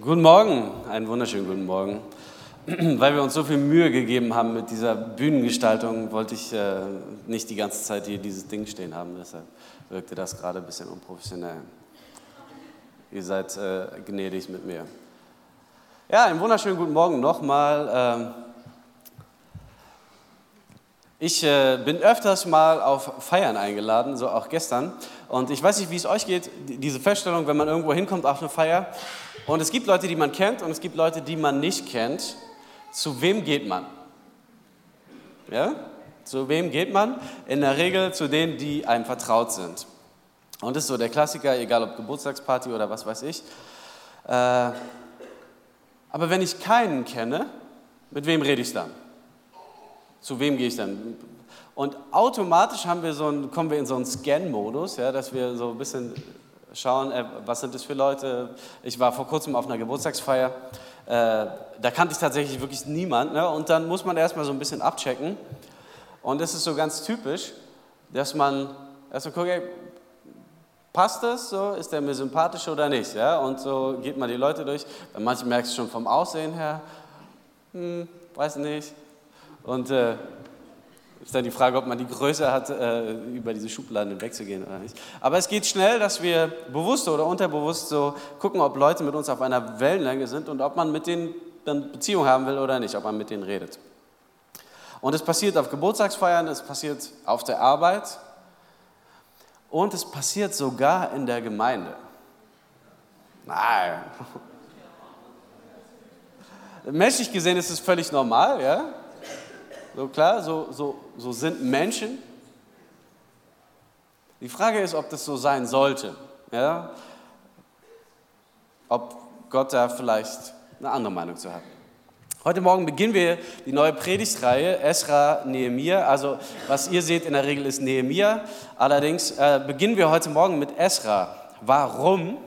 Guten Morgen, einen wunderschönen guten Morgen. Weil wir uns so viel Mühe gegeben haben mit dieser Bühnengestaltung, wollte ich äh, nicht die ganze Zeit hier dieses Ding stehen haben. Deshalb wirkte das gerade ein bisschen unprofessionell. Ihr seid äh, gnädig mit mir. Ja, einen wunderschönen guten Morgen nochmal. Ähm, ich äh, bin öfters mal auf Feiern eingeladen, so auch gestern. Und ich weiß nicht, wie es euch geht, diese Feststellung, wenn man irgendwo hinkommt auf eine Feier und es gibt Leute, die man kennt und es gibt Leute, die man nicht kennt. Zu wem geht man? Ja? Zu wem geht man? In der Regel zu denen, die einem vertraut sind. Und das ist so der Klassiker, egal ob Geburtstagsparty oder was weiß ich. Äh, aber wenn ich keinen kenne, mit wem rede ich dann? Zu wem gehe ich dann? Und automatisch haben wir so ein, kommen wir in so einen Scan-Modus, ja, dass wir so ein bisschen schauen, äh, was sind das für Leute. Ich war vor kurzem auf einer Geburtstagsfeier, äh, da kannte ich tatsächlich wirklich niemand. Ne? Und dann muss man erstmal so ein bisschen abchecken. Und es ist so ganz typisch, dass man erstmal guckt, ey, passt das so, ist der mir sympathisch oder nicht? Ja? Und so geht man die Leute durch. Bei manchen merkst du schon vom Aussehen her, hm, weiß nicht. Und äh, ist dann die Frage, ob man die Größe hat, äh, über diese Schubladen hinwegzugehen oder nicht. Aber es geht schnell, dass wir bewusst oder unterbewusst so gucken, ob Leute mit uns auf einer Wellenlänge sind und ob man mit denen dann Beziehung haben will oder nicht, ob man mit denen redet. Und es passiert auf Geburtstagsfeiern, es passiert auf der Arbeit und es passiert sogar in der Gemeinde. Nein. Menschlich gesehen ist es völlig normal, ja? So klar, so, so, so sind Menschen. Die Frage ist, ob das so sein sollte. Ja? Ob Gott da vielleicht eine andere Meinung zu hat. Heute Morgen beginnen wir die neue Predigtreihe Esra Nehemia. Also was ihr seht in der Regel ist Nehemia. Allerdings äh, beginnen wir heute Morgen mit Esra. Warum?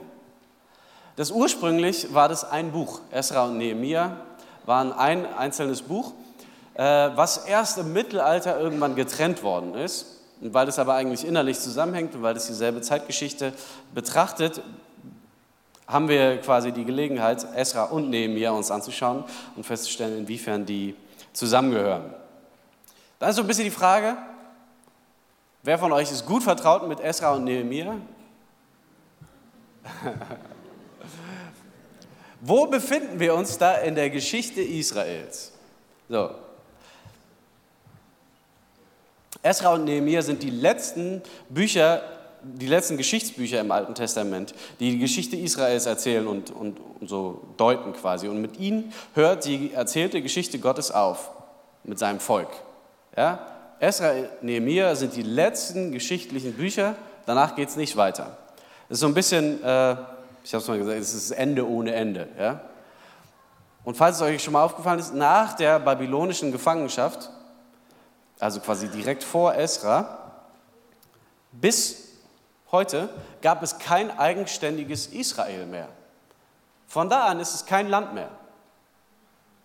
Das ursprünglich war das ein Buch. Esra und Nehemia waren ein einzelnes Buch. Äh, was erst im Mittelalter irgendwann getrennt worden ist. Und weil das aber eigentlich innerlich zusammenhängt und weil das dieselbe Zeitgeschichte betrachtet, haben wir quasi die Gelegenheit, Esra und Nehemiah uns anzuschauen und festzustellen, inwiefern die zusammengehören. Dann ist so ein bisschen die Frage, wer von euch ist gut vertraut mit Esra und Nehemiah? Wo befinden wir uns da in der Geschichte Israels? So, Esra und Nehemiah sind die letzten Bücher, die letzten Geschichtsbücher im Alten Testament, die die Geschichte Israels erzählen und, und, und so deuten quasi. Und mit ihnen hört die erzählte Geschichte Gottes auf, mit seinem Volk. Ja? Esra und Nehemiah sind die letzten geschichtlichen Bücher, danach geht es nicht weiter. Es ist so ein bisschen, äh, ich habe es mal gesagt, es ist Ende ohne Ende. Ja? Und falls es euch schon mal aufgefallen ist, nach der babylonischen Gefangenschaft also quasi direkt vor Esra, bis heute gab es kein eigenständiges Israel mehr. Von da an ist es kein Land mehr.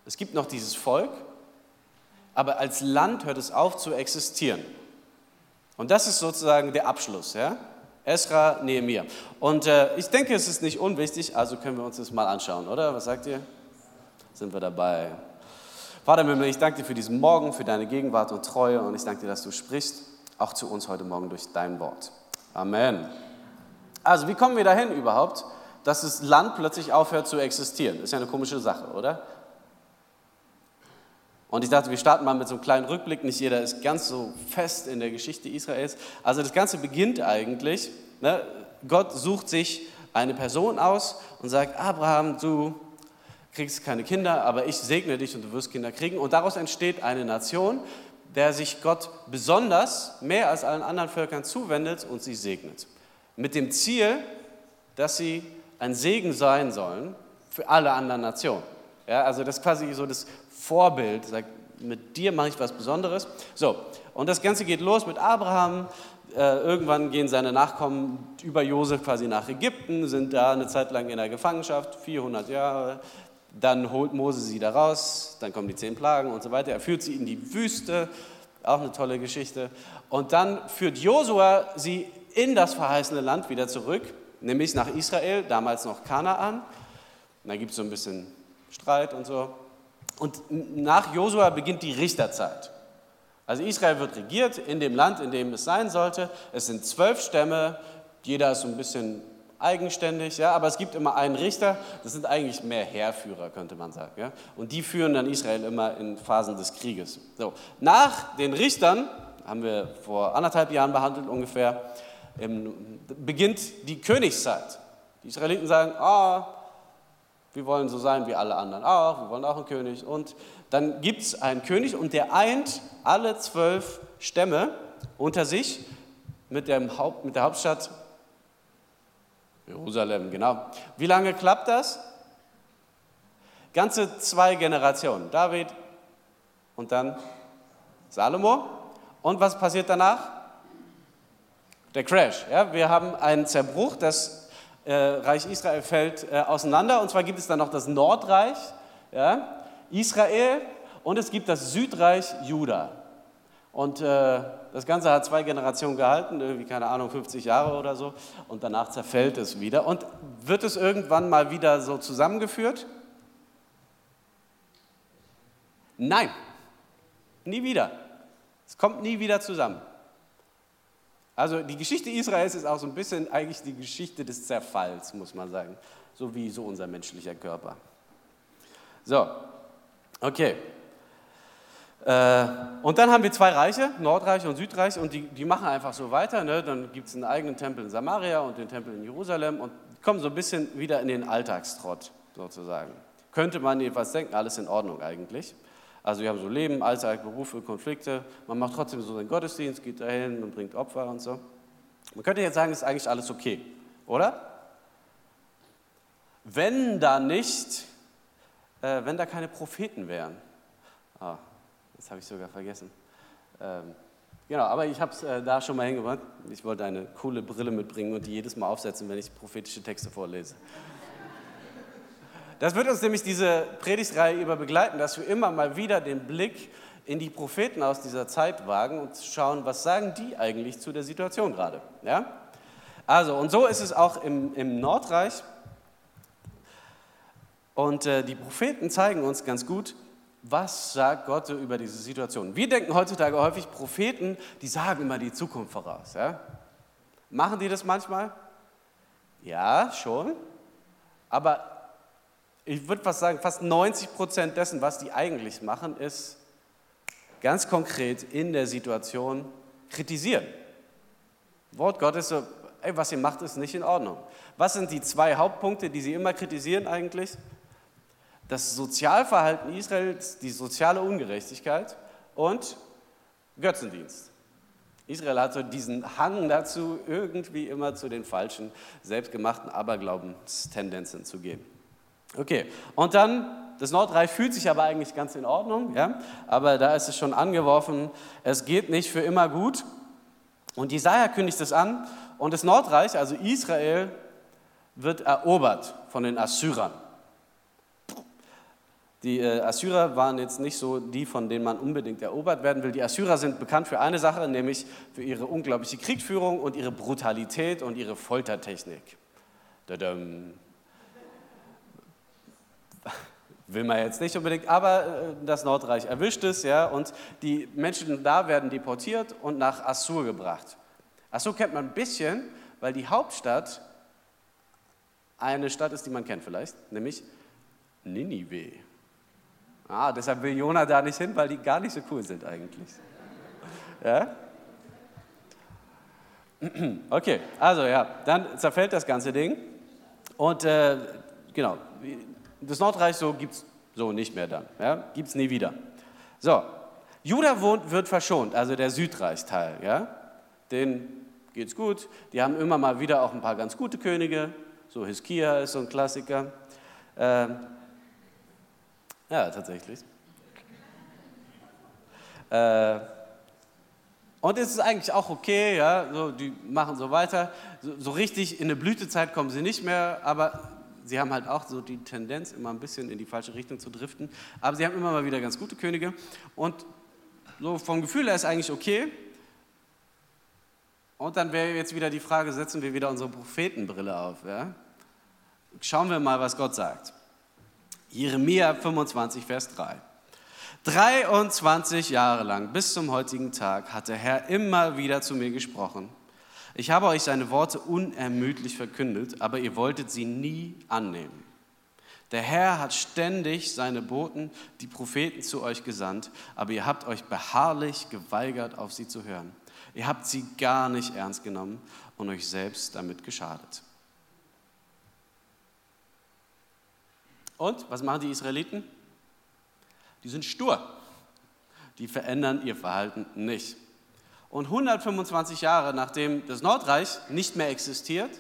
Es gibt noch dieses Volk, aber als Land hört es auf zu existieren. Und das ist sozusagen der Abschluss. Ja? Esra, Nehemiah. Und äh, ich denke, es ist nicht unwichtig, also können wir uns das mal anschauen, oder? Was sagt ihr? Sind wir dabei? Vater im Himmel, ich danke dir für diesen Morgen, für deine Gegenwart und Treue und ich danke dir, dass du sprichst, auch zu uns heute Morgen durch dein Wort. Amen. Also, wie kommen wir dahin überhaupt, dass das Land plötzlich aufhört zu existieren? Ist ja eine komische Sache, oder? Und ich dachte, wir starten mal mit so einem kleinen Rückblick. Nicht jeder ist ganz so fest in der Geschichte Israels. Also das Ganze beginnt eigentlich, ne? Gott sucht sich eine Person aus und sagt, Abraham, du kriegst keine Kinder, aber ich segne dich und du wirst Kinder kriegen. Und daraus entsteht eine Nation, der sich Gott besonders mehr als allen anderen Völkern zuwendet und sie segnet. Mit dem Ziel, dass sie ein Segen sein sollen für alle anderen Nationen. Ja, also das ist quasi so das Vorbild, sagt, mit dir mache ich was Besonderes. So, und das Ganze geht los mit Abraham. Äh, irgendwann gehen seine Nachkommen über Josef quasi nach Ägypten, sind da eine Zeit lang in der Gefangenschaft, 400 Jahre. Dann holt Mose sie da raus, dann kommen die zehn Plagen und so weiter. Er führt sie in die Wüste, auch eine tolle Geschichte. Und dann führt Josua sie in das verheißene Land wieder zurück, nämlich nach Israel, damals noch Kanaan. da gibt es so ein bisschen Streit und so. Und nach Josua beginnt die Richterzeit. Also Israel wird regiert in dem Land, in dem es sein sollte. Es sind zwölf Stämme, jeder ist so ein bisschen eigenständig, ja, aber es gibt immer einen Richter, das sind eigentlich mehr Heerführer, könnte man sagen. Ja, und die führen dann Israel immer in Phasen des Krieges. So, nach den Richtern, haben wir vor anderthalb Jahren behandelt ungefähr, beginnt die Königszeit. Die Israeliten sagen, ah, wir wollen so sein wie alle anderen auch, wir wollen auch einen König. Und dann gibt es einen König und der eint alle zwölf Stämme unter sich mit, Haupt, mit der Hauptstadt Jerusalem, genau. Wie lange klappt das? Ganze zwei Generationen. David und dann Salomo. Und was passiert danach? Der Crash. Ja? Wir haben einen Zerbruch, das äh, Reich Israel fällt äh, auseinander. Und zwar gibt es dann noch das Nordreich, ja? Israel, und es gibt das Südreich Juda. Und äh, das Ganze hat zwei Generationen gehalten, irgendwie, keine Ahnung, 50 Jahre oder so. Und danach zerfällt es wieder. Und wird es irgendwann mal wieder so zusammengeführt? Nein, nie wieder. Es kommt nie wieder zusammen. Also die Geschichte Israels ist auch so ein bisschen eigentlich die Geschichte des Zerfalls, muss man sagen. So wie so unser menschlicher Körper. So, okay. Äh, und dann haben wir zwei Reiche, Nordreich und Südreich, und die, die machen einfach so weiter. Ne? Dann gibt es einen eigenen Tempel in Samaria und den Tempel in Jerusalem und kommen so ein bisschen wieder in den Alltagstrott sozusagen. Könnte man jedenfalls denken, alles in Ordnung eigentlich. Also wir haben so Leben, Alltag, Berufe, Konflikte. Man macht trotzdem so seinen Gottesdienst, geht dahin und bringt Opfer und so. Man könnte jetzt sagen, ist eigentlich alles okay, oder? Wenn da nicht, äh, wenn da keine Propheten wären. Ah, das habe ich sogar vergessen. Ähm, genau, aber ich habe es äh, da schon mal hingebracht. Ich wollte eine coole Brille mitbringen und die jedes Mal aufsetzen, wenn ich prophetische Texte vorlese. Das wird uns nämlich diese Predigtreihe über begleiten, dass wir immer mal wieder den Blick in die Propheten aus dieser Zeit wagen und schauen, was sagen die eigentlich zu der Situation gerade. Ja? Also, und so ist es auch im, im Nordreich. Und äh, die Propheten zeigen uns ganz gut, was sagt Gott über diese Situation? Wir denken heutzutage häufig, Propheten, die sagen immer die Zukunft voraus. Ja? Machen die das manchmal? Ja, schon. Aber ich würde fast sagen, fast 90 Prozent dessen, was die eigentlich machen, ist ganz konkret in der Situation kritisieren. Wort Gottes so, ey, was ihr macht, ist nicht in Ordnung. Was sind die zwei Hauptpunkte, die sie immer kritisieren eigentlich? Das Sozialverhalten Israels, die soziale Ungerechtigkeit und Götzendienst. Israel hat so diesen Hang dazu, irgendwie immer zu den falschen, selbstgemachten Aberglaubenstendenzen zu gehen. Okay, und dann, das Nordreich fühlt sich aber eigentlich ganz in Ordnung, ja? aber da ist es schon angeworfen, es geht nicht für immer gut. Und Jesaja kündigt es an und das Nordreich, also Israel, wird erobert von den Assyrern. Die äh, Assyrer waren jetzt nicht so die, von denen man unbedingt erobert werden will. Die Assyrer sind bekannt für eine Sache, nämlich für ihre unglaubliche Kriegführung und ihre Brutalität und ihre Foltertechnik. Dadam. Will man jetzt nicht unbedingt, aber äh, das Nordreich erwischt es, ja, und die Menschen da werden deportiert und nach Assur gebracht. Assur kennt man ein bisschen, weil die Hauptstadt eine Stadt ist, die man kennt vielleicht, nämlich Ninive. Ah, deshalb will Jona da nicht hin, weil die gar nicht so cool sind eigentlich. Ja? Okay, also ja, dann zerfällt das ganze Ding. Und äh, genau, das Nordreich so gibt es so nicht mehr dann. Ja? Gibt es nie wieder. So, Juda wohnt, wird verschont, also der Südreichsteil. Ja? Den geht's gut. Die haben immer mal wieder auch ein paar ganz gute Könige. So Hiskia ist so ein Klassiker. Äh, ja, tatsächlich. Äh, und es ist eigentlich auch okay, ja, so, die machen so weiter. So, so, richtig in eine Blütezeit kommen sie nicht mehr, aber sie haben halt auch so die Tendenz, immer ein bisschen in die falsche Richtung zu driften. Aber sie haben immer mal wieder ganz gute Könige. Und so vom Gefühl her ist eigentlich okay. Und dann wäre jetzt wieder die Frage, setzen wir wieder unsere Prophetenbrille auf. Ja? Schauen wir mal, was Gott sagt. Jeremia 25, Vers 3. 23 Jahre lang, bis zum heutigen Tag, hat der Herr immer wieder zu mir gesprochen. Ich habe euch seine Worte unermüdlich verkündet, aber ihr wolltet sie nie annehmen. Der Herr hat ständig seine Boten, die Propheten, zu euch gesandt, aber ihr habt euch beharrlich geweigert, auf sie zu hören. Ihr habt sie gar nicht ernst genommen und euch selbst damit geschadet. Und was machen die Israeliten? Die sind stur. Die verändern ihr Verhalten nicht. Und 125 Jahre nachdem das Nordreich nicht mehr existiert,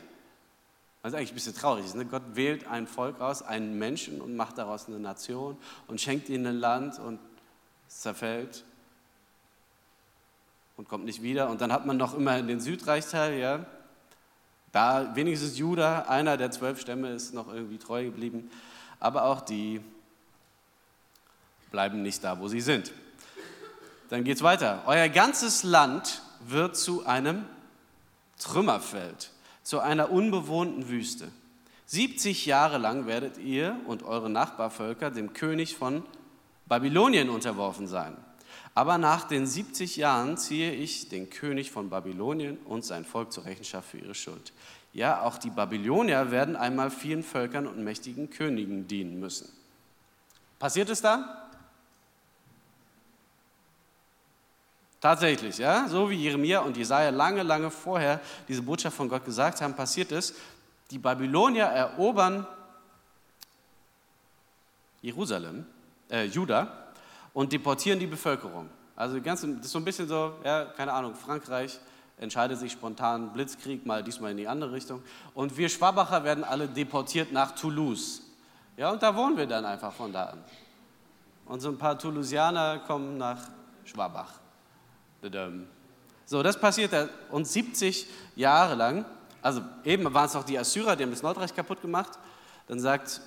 was eigentlich ein bisschen traurig ist, ne? Gott wählt ein Volk aus, einen Menschen und macht daraus eine Nation und schenkt ihnen ein Land und es zerfällt und kommt nicht wieder. Und dann hat man noch immer den Südreichsteil, ja, da wenigstens Juda, einer der zwölf Stämme, ist noch irgendwie treu geblieben. Aber auch die bleiben nicht da, wo sie sind. Dann geht es weiter. Euer ganzes Land wird zu einem Trümmerfeld, zu einer unbewohnten Wüste. 70 Jahre lang werdet ihr und eure Nachbarvölker dem König von Babylonien unterworfen sein. Aber nach den 70 Jahren ziehe ich den König von Babylonien und sein Volk zur Rechenschaft für ihre Schuld. Ja, auch die Babylonier werden einmal vielen Völkern und mächtigen Königen dienen müssen. Passiert es dann? Tatsächlich, ja, so wie Jeremia und Jesaja lange, lange vorher diese Botschaft von Gott gesagt haben, passiert es. Die Babylonier erobern Jerusalem, äh, Juda und deportieren die Bevölkerung. Also das ist so ein bisschen so, ja, keine Ahnung, Frankreich entscheidet sich spontan Blitzkrieg, mal diesmal in die andere Richtung. Und wir Schwabacher werden alle deportiert nach Toulouse. Ja, und da wohnen wir dann einfach von da an. Und so ein paar Toulousianer kommen nach Schwabach. So, das passiert uns 70 Jahre lang. Also eben waren es auch die Assyrer, die haben das Nordreich kaputt gemacht. Dann sagt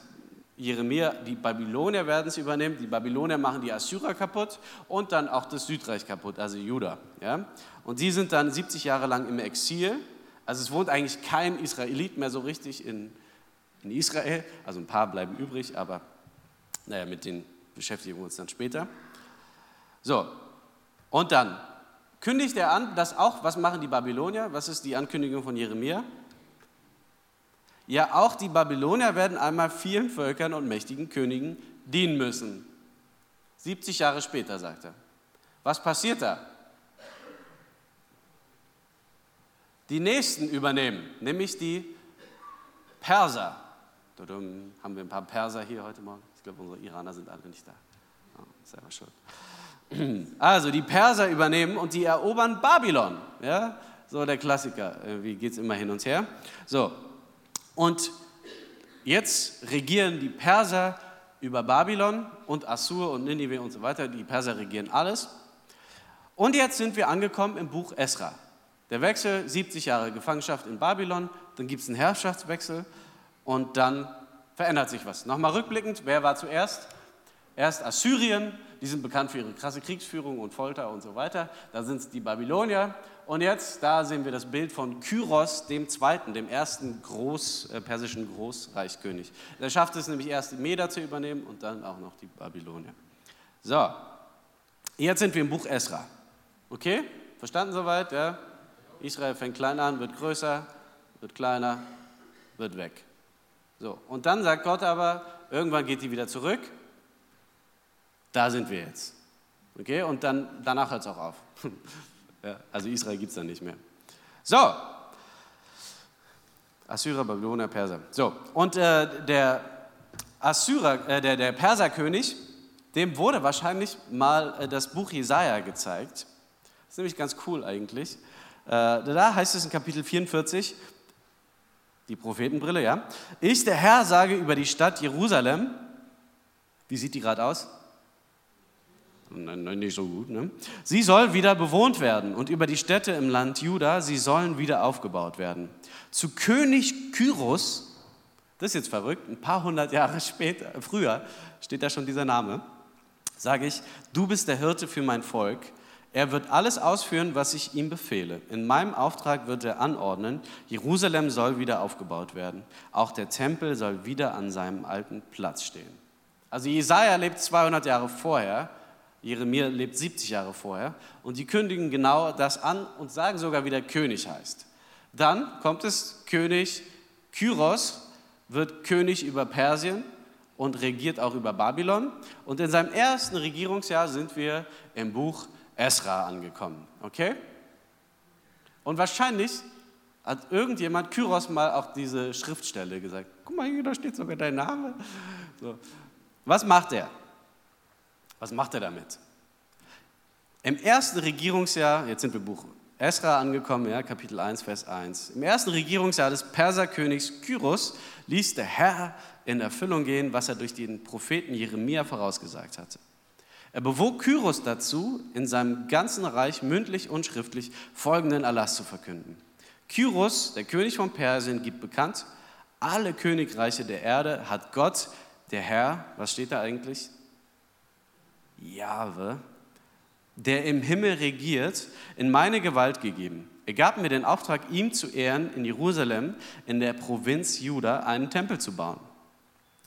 Jeremia, die Babylonier werden es übernehmen, die Babylonier machen die Assyrer kaputt und dann auch das Südreich kaputt, also Juda. Ja? Und die sind dann 70 Jahre lang im Exil. Also es wohnt eigentlich kein Israelit mehr so richtig in, in Israel. Also ein paar bleiben übrig, aber naja, mit denen beschäftigen wir uns dann später. So, und dann kündigt er an, dass auch, was machen die Babylonier? Was ist die Ankündigung von Jeremia? Ja, auch die Babylonier werden einmal vielen Völkern und mächtigen Königen dienen müssen. 70 Jahre später, sagt er. Was passiert da? Die nächsten übernehmen, nämlich die Perser. Haben wir ein paar Perser hier heute Morgen? Ich glaube, unsere Iraner sind alle nicht da. Oh, selber schuld. Also die Perser übernehmen und die erobern Babylon. Ja? So der Klassiker, wie geht es immer hin und her. So, und jetzt regieren die Perser über Babylon und Assur und Ninive und so weiter. Die Perser regieren alles. Und jetzt sind wir angekommen im Buch Esra. Der Wechsel, 70 Jahre Gefangenschaft in Babylon, dann gibt es einen Herrschaftswechsel und dann verändert sich was. Nochmal rückblickend, wer war zuerst? Erst Assyrien, die sind bekannt für ihre krasse Kriegsführung und Folter und so weiter. Da sind es die Babylonier. Und jetzt, da sehen wir das Bild von Kyros dem Zweiten, dem ersten Groß, äh, persischen Großreichkönig. Der schafft es nämlich erst, die Meder zu übernehmen und dann auch noch die Babylonier. So, jetzt sind wir im Buch Esra. Okay? Verstanden soweit? Ja? Israel fängt klein an, wird größer, wird kleiner, wird weg. So, und dann sagt Gott aber, irgendwann geht die wieder zurück da sind wir jetzt. Okay, und dann, danach hört es auch auf. ja, also Israel gibt es dann nicht mehr. So, Assyrer, Babylonier, Perser. So, und äh, der Assyrer, äh, der, der Perserkönig, dem wurde wahrscheinlich mal äh, das Buch Jesaja gezeigt. Das ist nämlich ganz cool eigentlich. Äh, da heißt es in Kapitel 44, die Prophetenbrille, ja. Ich, der Herr, sage über die Stadt Jerusalem, wie sieht die gerade aus? Nicht so gut. Ne? Sie soll wieder bewohnt werden und über die Städte im Land Juda, sie sollen wieder aufgebaut werden. Zu König Kyros, das ist jetzt verrückt, ein paar hundert Jahre später, früher steht da schon dieser Name, sage ich, du bist der Hirte für mein Volk. Er wird alles ausführen, was ich ihm befehle. In meinem Auftrag wird er anordnen, Jerusalem soll wieder aufgebaut werden. Auch der Tempel soll wieder an seinem alten Platz stehen. Also Jesaja lebt 200 Jahre vorher, Jeremia lebt 70 Jahre vorher und die kündigen genau das an und sagen sogar, wie der König heißt. Dann kommt es König Kyros, wird König über Persien und regiert auch über Babylon. Und in seinem ersten Regierungsjahr sind wir im Buch Esra angekommen. Okay? Und wahrscheinlich hat irgendjemand Kyros mal auch diese Schriftstelle gesagt. Guck mal, hier da steht sogar dein Name. So. Was macht er? Was macht er damit? Im ersten Regierungsjahr, jetzt sind wir Buch Esra angekommen, ja, Kapitel 1, Vers 1. Im ersten Regierungsjahr des Perserkönigs Kyros ließ der Herr in Erfüllung gehen, was er durch den Propheten Jeremia vorausgesagt hatte. Er bewog Kyros dazu, in seinem ganzen Reich mündlich und schriftlich folgenden Erlass zu verkünden. Kyros, der König von Persien, gibt bekannt, alle Königreiche der Erde hat Gott, der Herr, was steht da eigentlich? Jahwe, der im Himmel regiert, in meine Gewalt gegeben. Er gab mir den Auftrag, ihm zu ehren, in Jerusalem, in der Provinz Juda, einen Tempel zu bauen.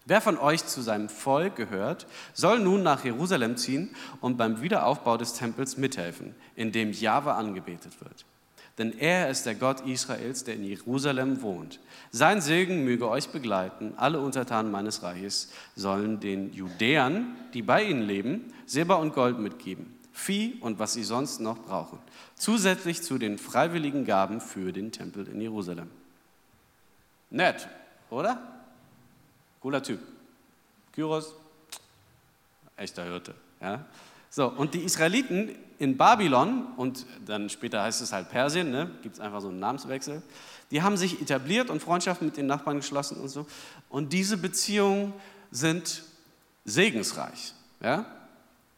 Wer von euch zu seinem Volk gehört, soll nun nach Jerusalem ziehen und beim Wiederaufbau des Tempels mithelfen, in dem Jahwe angebetet wird. Denn er ist der Gott Israels, der in Jerusalem wohnt. Sein Segen möge euch begleiten. Alle Untertanen meines Reiches sollen den Judäern, die bei ihnen leben, Silber und Gold mitgeben, Vieh und was sie sonst noch brauchen, zusätzlich zu den freiwilligen Gaben für den Tempel in Jerusalem. Nett, oder? Cooler Typ. Kyros, echter Hirte. Ja? So, und die Israeliten in Babylon, und dann später heißt es halt Persien, ne? gibt es einfach so einen Namenswechsel, die haben sich etabliert und Freundschaften mit den Nachbarn geschlossen und so. Und diese Beziehungen sind segensreich. Ja?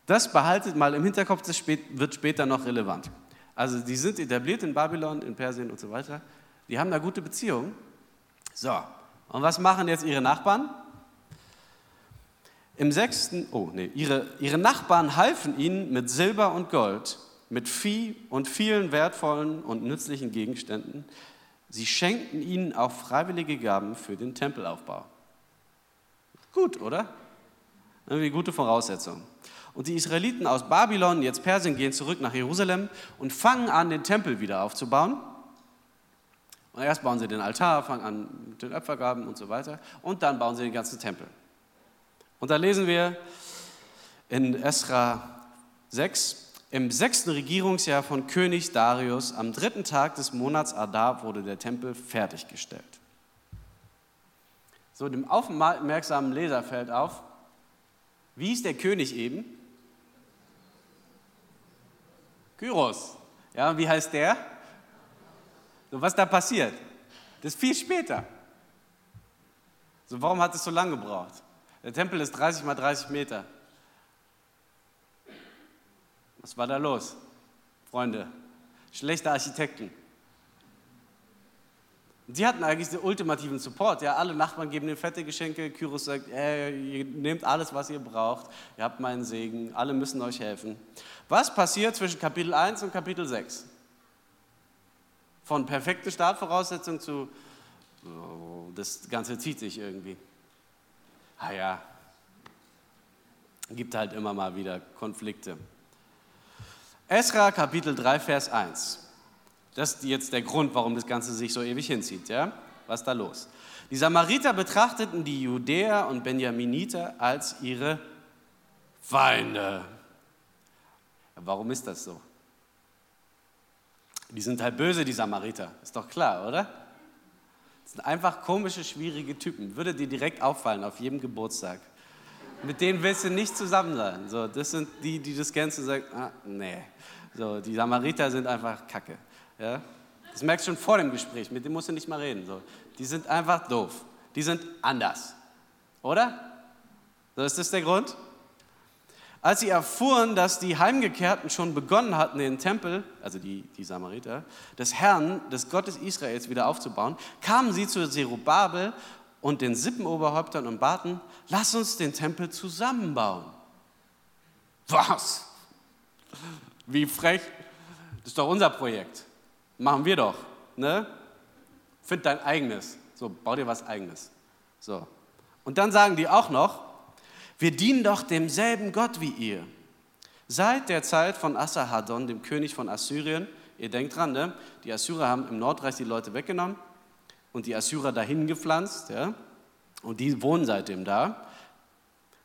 Das behaltet mal im Hinterkopf, das wird später noch relevant. Also die sind etabliert in Babylon, in Persien und so weiter. Die haben da gute Beziehungen. So, und was machen jetzt ihre Nachbarn? Im sechsten, oh nee, ihre, ihre Nachbarn halfen ihnen mit Silber und Gold, mit Vieh und vielen wertvollen und nützlichen Gegenständen. Sie schenkten ihnen auch freiwillige Gaben für den Tempelaufbau. Gut, oder? Irgendwie gute Voraussetzungen. Und die Israeliten aus Babylon, jetzt Persien, gehen zurück nach Jerusalem und fangen an, den Tempel wieder aufzubauen. Und erst bauen sie den Altar, fangen an mit den Opfergaben und so weiter. Und dann bauen sie den ganzen Tempel. Und da lesen wir in Esra 6, im sechsten Regierungsjahr von König Darius, am dritten Tag des Monats Adar, wurde der Tempel fertiggestellt. So, dem aufmerksamen Leser fällt auf, wie ist der König eben? Kyros. Ja, wie heißt der? So, was da passiert? Das ist viel später. So, warum hat es so lange gebraucht? Der Tempel ist 30 mal 30 Meter. Was war da los, Freunde? Schlechte Architekten. Und sie hatten eigentlich den ultimativen Support. Ja, alle Nachbarn geben ihnen fette Geschenke. Kyros sagt, ey, ihr nehmt alles, was ihr braucht. Ihr habt meinen Segen. Alle müssen euch helfen. Was passiert zwischen Kapitel 1 und Kapitel 6? Von perfekte Startvoraussetzung zu, oh, das Ganze zieht sich irgendwie. Ah ja, gibt halt immer mal wieder Konflikte. Esra Kapitel 3, Vers 1. Das ist jetzt der Grund, warum das Ganze sich so ewig hinzieht. Ja? Was ist da los? Die Samariter betrachteten die Judäer und Benjaminiter als ihre Feinde. Warum ist das so? Die sind halt böse, die Samariter. Ist doch klar, oder? Das sind einfach komische, schwierige Typen. Würde dir direkt auffallen auf jedem Geburtstag. Mit denen willst du nicht zusammen sein. So, das sind die, die das und sagen, ah, nee. So, die Samariter sind einfach Kacke. Ja? Das merkst du schon vor dem Gespräch, mit denen musst du nicht mal reden. So. Die sind einfach doof. Die sind anders. Oder? So ist das der Grund? Als sie erfuhren, dass die Heimgekehrten schon begonnen hatten, den Tempel, also die, die Samariter, des Herrn, des Gottes Israels wieder aufzubauen, kamen sie zu Zerubabel und den Sippenoberhäuptern und baten, lass uns den Tempel zusammenbauen. Was? Wie frech. Das ist doch unser Projekt. Machen wir doch. Ne? Find dein eigenes. So, bau dir was eigenes. So. Und dann sagen die auch noch, Wir dienen doch demselben Gott wie ihr. Seit der Zeit von Assarhaddon, dem König von Assyrien, ihr denkt dran, ne? die Assyrer haben im Nordreich die Leute weggenommen und die Assyrer dahin gepflanzt, ja? und die wohnen seitdem da,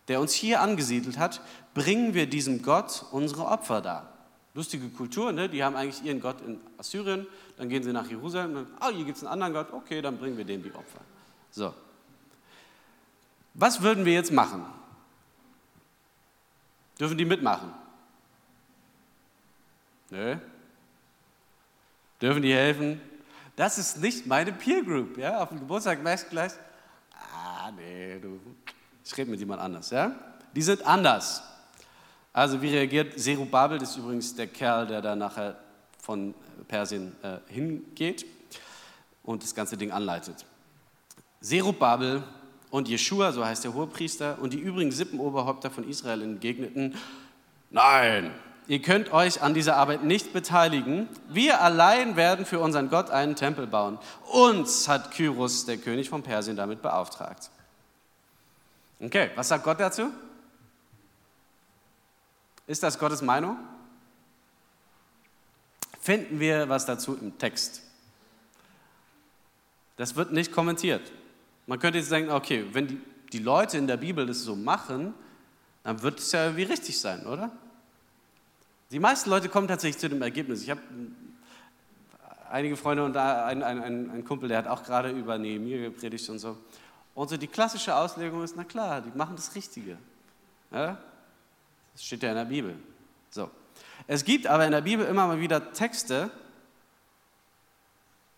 der uns hier angesiedelt hat, bringen wir diesem Gott unsere Opfer dar. Lustige Kultur, ne? die haben eigentlich ihren Gott in Assyrien, dann gehen sie nach Jerusalem, und oh, hier gibt es einen anderen Gott, okay, dann bringen wir dem die Opfer. So. Was würden wir jetzt machen? Dürfen die mitmachen? Nö. Dürfen die helfen? Das ist nicht meine Peer Group. Ja? Auf dem Geburtstag merkst du gleich, ah, nee, du, ich rede mit jemand anders. Ja? Die sind anders. Also wie reagiert Zerubabel? Das ist übrigens der Kerl, der da nachher von Persien äh, hingeht und das ganze Ding anleitet. Zerubabel und Jeschua, so heißt der Hohepriester, und die übrigen Sippenoberhäupter von Israel entgegneten, nein, ihr könnt euch an dieser Arbeit nicht beteiligen. Wir allein werden für unseren Gott einen Tempel bauen. Uns hat Kyros, der König von Persien, damit beauftragt. Okay, was sagt Gott dazu? Ist das Gottes Meinung? Finden wir was dazu im Text? Das wird nicht kommentiert. Man könnte jetzt denken, okay, wenn die, die Leute in der Bibel das so machen, dann wird es ja irgendwie richtig sein, oder? Die meisten Leute kommen tatsächlich zu dem Ergebnis. Ich habe einige Freunde und ein, ein, ein, ein Kumpel, der hat auch gerade über Nehemiah gepredigt und so. Und so die klassische Auslegung ist, na klar, die machen das Richtige. Ja? Das steht ja in der Bibel. So. Es gibt aber in der Bibel immer mal wieder Texte,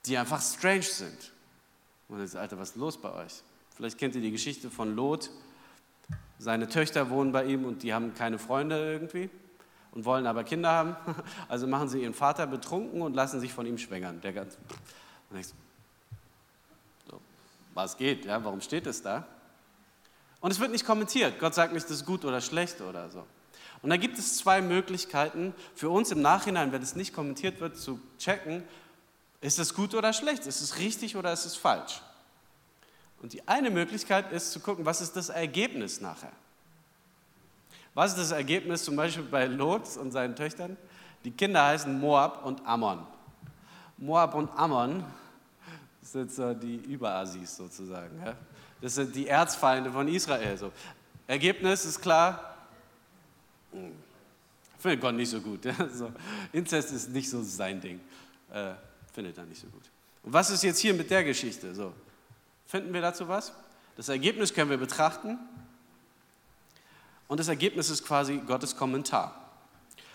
die einfach strange sind. Und jetzt, Alter, was ist los bei euch? Vielleicht kennt ihr die Geschichte von Lot. Seine Töchter wohnen bei ihm und die haben keine Freunde irgendwie und wollen aber Kinder haben. Also machen sie ihren Vater betrunken und lassen sich von ihm schwängern. Der ganz, so, was geht? Ja, warum steht es da? Und es wird nicht kommentiert. Gott sagt nicht, das ist gut oder schlecht oder so. Und da gibt es zwei Möglichkeiten für uns im Nachhinein, wenn es nicht kommentiert wird, zu checken, ist es gut oder schlecht, ist es richtig oder ist es falsch. Und die eine Möglichkeit ist zu gucken, was ist das Ergebnis nachher. Was ist das Ergebnis zum Beispiel bei Lot und seinen Töchtern? Die Kinder heißen Moab und Ammon. Moab und Ammon sind so die Überasis sozusagen. Das sind die Erzfeinde von Israel. Ergebnis ist klar, Findet Gott nicht so gut. Ja? So, Inzest ist nicht so sein Ding. Äh, findet er nicht so gut. Und was ist jetzt hier mit der Geschichte? So, finden wir dazu was? Das Ergebnis können wir betrachten. Und das Ergebnis ist quasi Gottes Kommentar.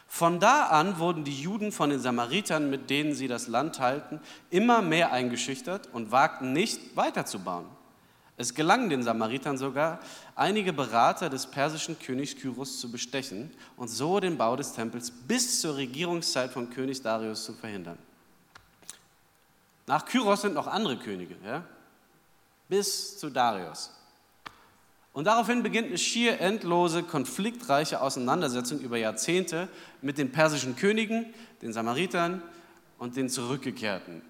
Von da an wurden die Juden von den Samaritern, mit denen sie das Land teilten, immer mehr eingeschüchtert und wagten nicht weiterzubauen. Es gelang den Samaritern sogar, einige Berater des persischen Königs Kyros zu bestechen und so den Bau des Tempels bis zur Regierungszeit von König Darius zu verhindern. Nach Kyros sind noch andere Könige, ja? bis zu Darius. Und daraufhin beginnt eine schier endlose, konfliktreiche Auseinandersetzung über Jahrzehnte mit den persischen Königen, den Samaritern und den Zurückgekehrten.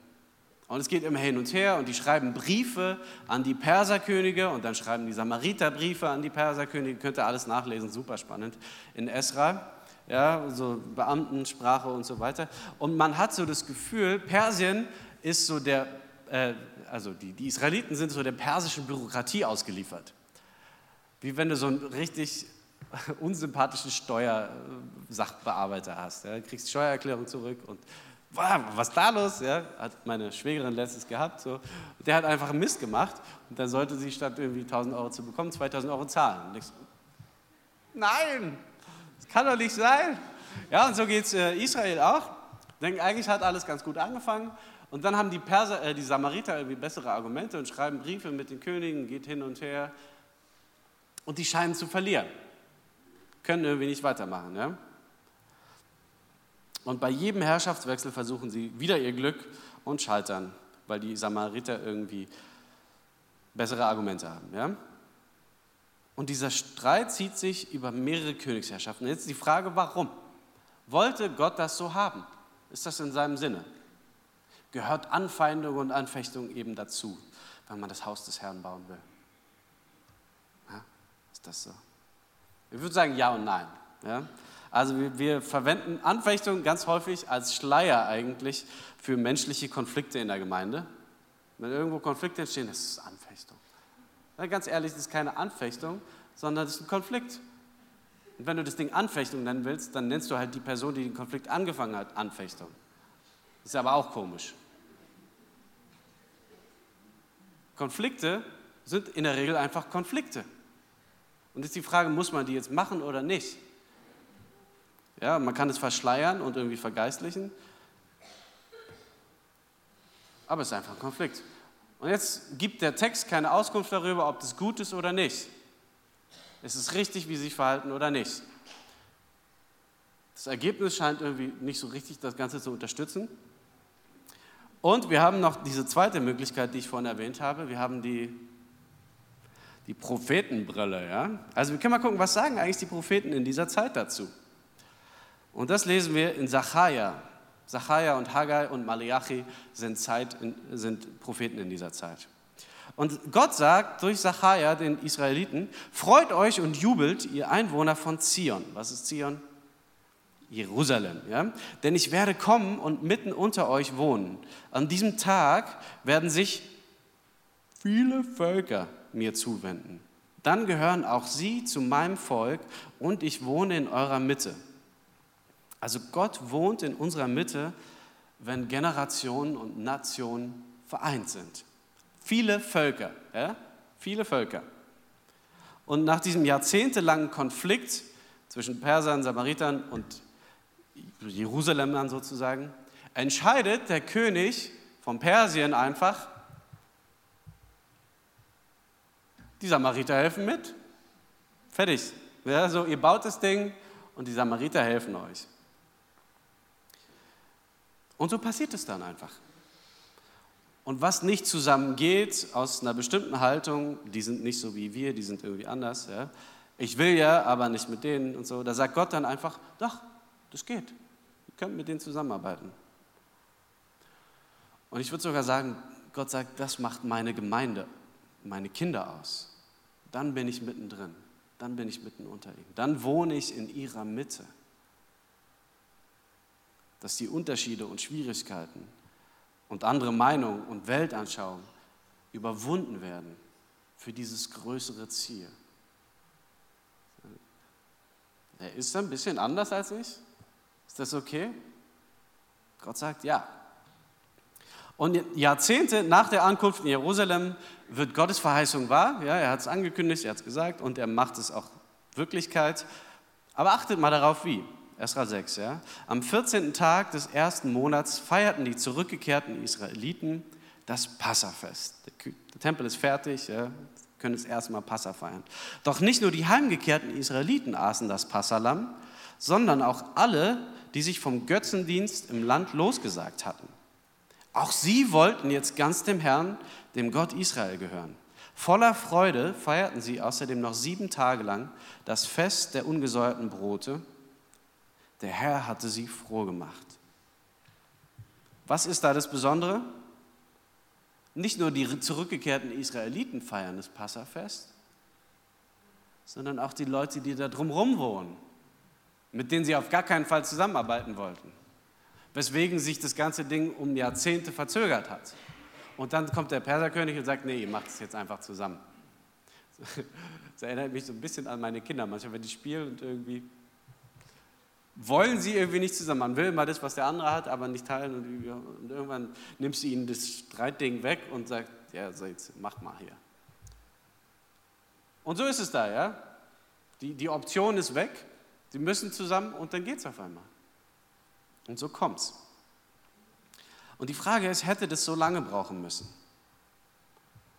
Und es geht immer hin und her und die schreiben Briefe an die Perserkönige und dann schreiben die Samariter Briefe an die Perserkönige. Könnt ihr alles nachlesen, super spannend in Esra. Ja, so Beamtensprache und so weiter. Und man hat so das Gefühl, Persien ist so der, äh, also die, die Israeliten sind so der persischen Bürokratie ausgeliefert. Wie wenn du so einen richtig unsympathischen Steuersachbearbeiter hast. Ja. Du kriegst Steuererklärung zurück und was ist da los? Ja, hat meine Schwägerin letztes gehabt. So. Der hat einfach Mist gemacht und dann sollte sie statt irgendwie 1000 Euro zu bekommen, 2000 Euro zahlen. Ich, nein, das kann doch nicht sein. Ja, und so geht es äh, Israel auch. Denken, eigentlich hat alles ganz gut angefangen. Und dann haben die, Perser, äh, die Samariter irgendwie bessere Argumente und schreiben Briefe mit den Königen, geht hin und her. Und die scheinen zu verlieren. Können irgendwie nicht weitermachen. Ja? Und bei jedem Herrschaftswechsel versuchen sie wieder ihr Glück und scheitern, weil die Samariter irgendwie bessere Argumente haben. Ja? Und dieser Streit zieht sich über mehrere Königsherrschaften. Jetzt die Frage, warum? Wollte Gott das so haben? Ist das in seinem Sinne? Gehört Anfeindung und Anfechtung eben dazu, wenn man das Haus des Herrn bauen will? Ja? Ist das so? Ich würde sagen ja und nein. Ja? Also wir, wir verwenden Anfechtung ganz häufig als Schleier eigentlich für menschliche Konflikte in der Gemeinde. Wenn irgendwo Konflikte entstehen, das ist Anfechtung. Ja, ganz ehrlich, das ist keine Anfechtung, sondern das ist ein Konflikt. Und wenn du das Ding Anfechtung nennen willst, dann nennst du halt die Person, die den Konflikt angefangen hat, Anfechtung. Ist aber auch komisch. Konflikte sind in der Regel einfach Konflikte. Und jetzt die Frage, muss man die jetzt machen oder nicht? Ja, man kann es verschleiern und irgendwie vergeistlichen, aber es ist einfach ein Konflikt. Und jetzt gibt der Text keine Auskunft darüber, ob das gut ist oder nicht. Ist es richtig, wie sie sich verhalten oder nicht? Das Ergebnis scheint irgendwie nicht so richtig das Ganze zu unterstützen. Und wir haben noch diese zweite Möglichkeit, die ich vorhin erwähnt habe. Wir haben die, die Prophetenbrille. Ja? Also wir können mal gucken, was sagen eigentlich die Propheten in dieser Zeit dazu. Und das lesen wir in Sacharja. Sacharja und Haggai und Malachi sind, Zeit, sind Propheten in dieser Zeit. Und Gott sagt durch Sacharja den Israeliten, freut euch und jubelt, ihr Einwohner von Zion. Was ist Zion? Jerusalem. Ja? Denn ich werde kommen und mitten unter euch wohnen. An diesem Tag werden sich viele Völker mir zuwenden. Dann gehören auch sie zu meinem Volk und ich wohne in eurer Mitte. Also Gott wohnt in unserer Mitte, wenn Generationen und Nationen vereint sind. Viele Völker, ja? viele Völker. Und nach diesem jahrzehntelangen Konflikt zwischen Persern, Samaritern und Jerusalemern sozusagen, entscheidet der König von Persien einfach, die Samariter helfen mit. Fertig. Ja, so, ihr baut das Ding und die Samariter helfen euch. Und so passiert es dann einfach. Und was nicht zusammengeht aus einer bestimmten Haltung, die sind nicht so wie wir, die sind irgendwie anders. Ja? Ich will ja, aber nicht mit denen und so. Da sagt Gott dann einfach, doch, das geht. Ihr könnt mit denen zusammenarbeiten. Und ich würde sogar sagen, Gott sagt, das macht meine Gemeinde, meine Kinder aus. Dann bin ich mittendrin. Dann bin ich mitten unter ihnen. Dann wohne ich in ihrer Mitte dass die Unterschiede und Schwierigkeiten und andere Meinungen und Weltanschauungen überwunden werden für dieses größere Ziel. Er ist ein bisschen anders als ich. Ist das okay? Gott sagt ja. Und Jahrzehnte nach der Ankunft in Jerusalem wird Gottes Verheißung wahr. Ja, er hat es angekündigt, er hat es gesagt und er macht es auch Wirklichkeit. Aber achtet mal darauf, wie. Esra 6, ja. Am 14. Tag des ersten Monats feierten die zurückgekehrten Israeliten das Passafest. Der, Tempel ist fertig, ja, können das erste Mal Passa feiern. Doch nicht nur die heimgekehrten Israeliten aßen das Passalam, sondern auch alle, die sich vom Götzendienst im Land losgesagt hatten. Auch sie wollten jetzt ganz dem Herrn, dem Gott Israel gehören. Voller Freude feierten sie außerdem noch sieben Tage lang das Fest der ungesäuerten Brote der Herr hatte sie froh gemacht. Was ist da das Besondere? Nicht nur die zurückgekehrten Israeliten feiern das Passafest, sondern auch die Leute, die da drumherum wohnen, mit denen sie auf gar keinen Fall zusammenarbeiten wollten. Weswegen sich das ganze Ding um Jahrzehnte verzögert hat. Und dann kommt der Perserkönig und sagt, nee, ihr macht es jetzt einfach zusammen. Das erinnert mich so ein bisschen an meine Kinder manchmal, wenn die spielen und irgendwie wollen sie irgendwie nicht zusammen. Man will immer das, was der andere hat, aber nicht teilen. Und, irgendwann nimmst du ihnen das Streitding weg und sagst, ja, so jetzt mach mal hier. Und so ist es da, ja. Die, die Option ist weg, sie müssen zusammen und dann geht es auf einmal. Und so kommt's. Und die Frage ist, hätte das so lange brauchen müssen?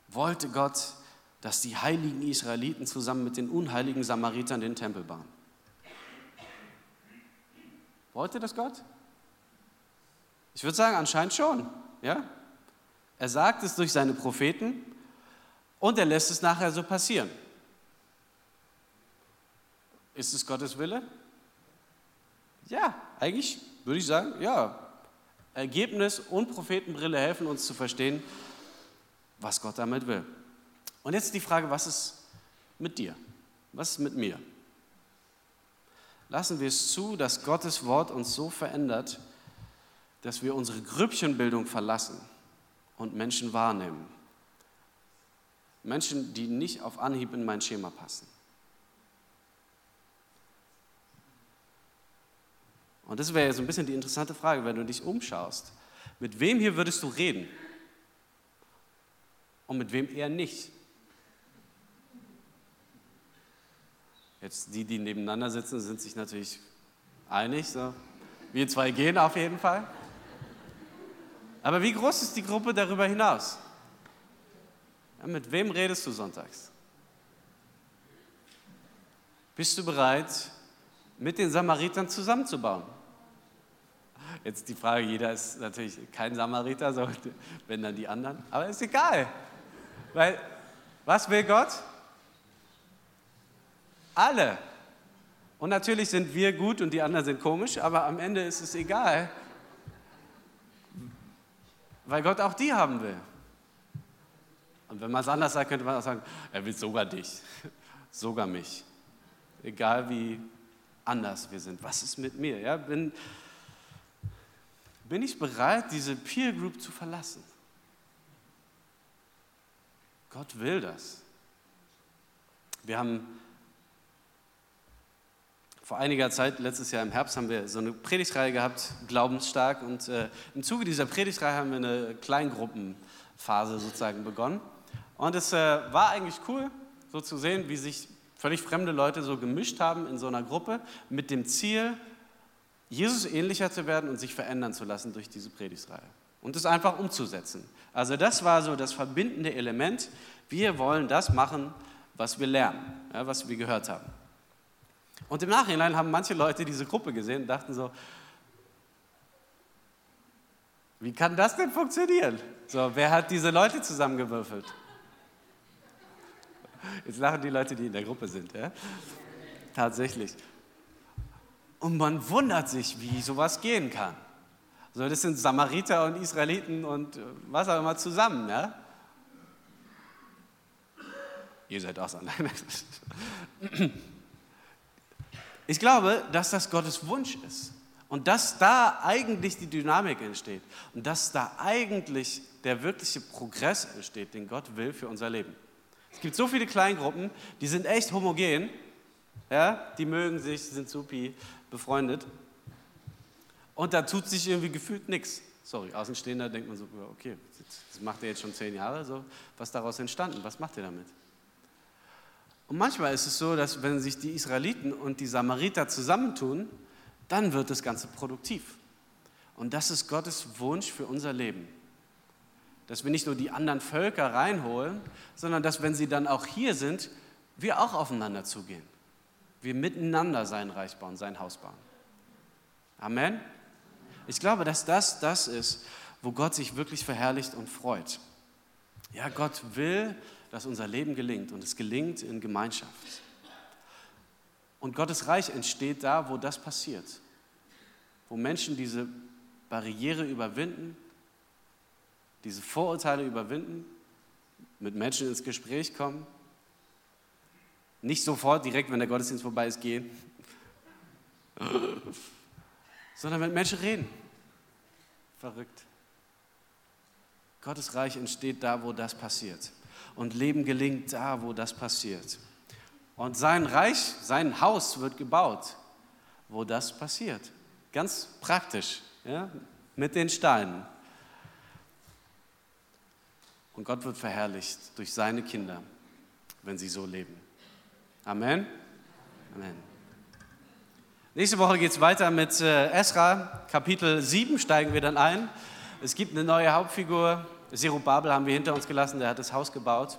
Wollte Gott, dass die heiligen Israeliten zusammen mit den unheiligen Samaritern den Tempel bauen? Wollte das Gott? Ich würde sagen, anscheinend schon. Ja? Er sagt es durch seine Propheten und er lässt es nachher so passieren. Ist es Gottes Wille? Ja, eigentlich würde ich sagen, ja. Ergebnis und Prophetenbrille helfen uns zu verstehen, was Gott damit will. Und jetzt die Frage, was ist mit dir? Was ist mit mir? Lassen wir es zu, dass Gottes Wort uns so verändert, dass wir unsere Grüppchenbildung verlassen und Menschen wahrnehmen. Menschen, die nicht auf Anhieb in mein Schema passen. Und das wäre ja so ein bisschen die interessante Frage, wenn du dich umschaust. Mit wem hier würdest du reden? Und mit wem eher nicht? Jetzt die, die nebeneinander sitzen, sind sich natürlich einig. So. Wir zwei gehen auf jeden Fall. Aber wie groß ist die Gruppe darüber hinaus? Ja, mit wem redest du sonntags? Bist du bereit, mit den Samaritern zusammenzubauen? Jetzt die Frage, jeder ist natürlich kein Samariter, so, wenn dann die anderen, aber ist egal. Weil, was will Gott? Alle. Und natürlich sind wir gut und die anderen sind komisch, aber am Ende ist es egal, weil Gott auch die haben will. Und wenn man es anders sagt, könnte man auch sagen, er will sogar dich, sogar mich. Egal wie anders wir sind. Was ist mit mir? Ja, bin, bin ich bereit, diese Peer Group zu verlassen? Gott will das. Wir haben vor einiger Zeit, letztes Jahr im Herbst, haben wir so eine Predigtreihe gehabt, Glaubensstark. Und äh, im Zuge dieser Predigtreihe haben wir eine Kleingruppenphase sozusagen begonnen. Und es äh, war eigentlich cool, so zu sehen, wie sich völlig fremde Leute so gemischt haben in so einer Gruppe mit dem Ziel, Jesus ähnlicher zu werden und sich verändern zu lassen durch diese Predigtreihe. Und es einfach umzusetzen. Also das war so das verbindende Element. Wir wollen das machen, was wir lernen, ja, was wir gehört haben. Und im Nachhinein haben manche Leute diese Gruppe gesehen und dachten so, wie kann das denn funktionieren? So, wer hat diese Leute zusammengewürfelt? Jetzt lachen die Leute, die in der Gruppe sind. Ja? Tatsächlich. Und man wundert sich, wie sowas gehen kann. So, das sind Samariter und Israeliten und was auch immer zusammen. Ja? Ihr seid auch so. Ich glaube, dass das Gottes Wunsch ist und dass da eigentlich die Dynamik entsteht und dass da eigentlich der wirkliche Progress entsteht, den Gott will für unser Leben. Es gibt so viele Kleingruppen, die sind echt homogen, ja, die mögen sich, sind supi befreundet und da tut sich irgendwie gefühlt nichts. Sorry, Außenstehender denkt man so, okay, das macht er jetzt schon zehn Jahre, so, was daraus entstanden, was macht er damit? Und manchmal ist es so, dass wenn sich die Israeliten und die Samariter zusammentun, dann wird das Ganze produktiv. Und das ist Gottes Wunsch für unser Leben. Dass wir nicht nur die anderen Völker reinholen, sondern dass, wenn sie dann auch hier sind, wir auch aufeinander zugehen. Wir miteinander sein Reich bauen, sein Haus bauen. Amen. Ich glaube, dass das das ist, wo Gott sich wirklich verherrlicht und freut. Ja, Gott will, dass unser Leben gelingt und es gelingt in Gemeinschaft. Und Gottes Reich entsteht da, wo das passiert, wo Menschen diese Barriere überwinden, diese Vorurteile überwinden, mit Menschen ins Gespräch kommen, nicht sofort direkt, wenn der Gottesdienst vorbei ist, gehen, sondern mit Menschen reden. Verrückt. Gottes Reich entsteht da, wo das passiert und Leben gelingt da, wo das passiert. Und sein Reich, sein Haus wird gebaut, wo das passiert. Ganz praktisch, ja? mit den Steinen. Und Gott wird verherrlicht durch seine Kinder, wenn sie so leben. Amen. Amen. Nächste Woche geht es weiter mit äh, Esra, Kapitel 7 steigen wir dann ein. Es gibt eine neue Hauptfigur, Zerubabel haben wir hinter uns gelassen, der hat das Haus gebaut.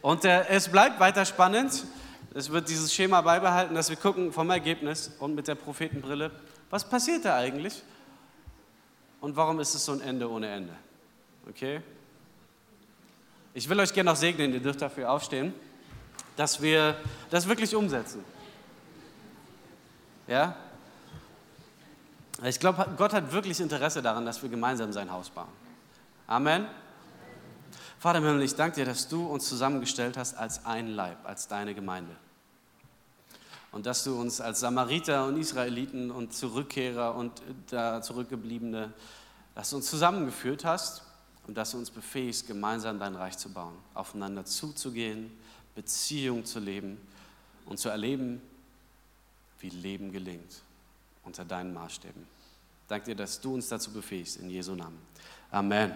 Und äh, es bleibt weiter spannend. Es wird dieses Schema beibehalten, dass wir gucken vom Ergebnis und mit der Prophetenbrille, was passiert da eigentlich? Und warum ist es so ein Ende ohne Ende? Okay? Ich will euch gerne noch segnen, ihr dürft dafür aufstehen, dass wir das wirklich umsetzen. Ja? Ich glaube, Gott hat wirklich Interesse daran, dass wir gemeinsam sein Haus bauen. Amen. Vater im Himmel, ich danke dir, dass du uns zusammengestellt hast als ein Leib, als deine Gemeinde. und dass du uns als Samariter und Israeliten und Zurückkehrer und da Zurückgebliebene, dass du uns zusammengeführt hast und dass du uns befähigst, gemeinsam dein Reich zu bauen, aufeinander zuzugehen, Beziehung zu leben und zu erleben, wie Leben gelingt unter deinen Maßstäben. Danke dir, dass du uns dazu befähigst, in Jesu Namen. Amen.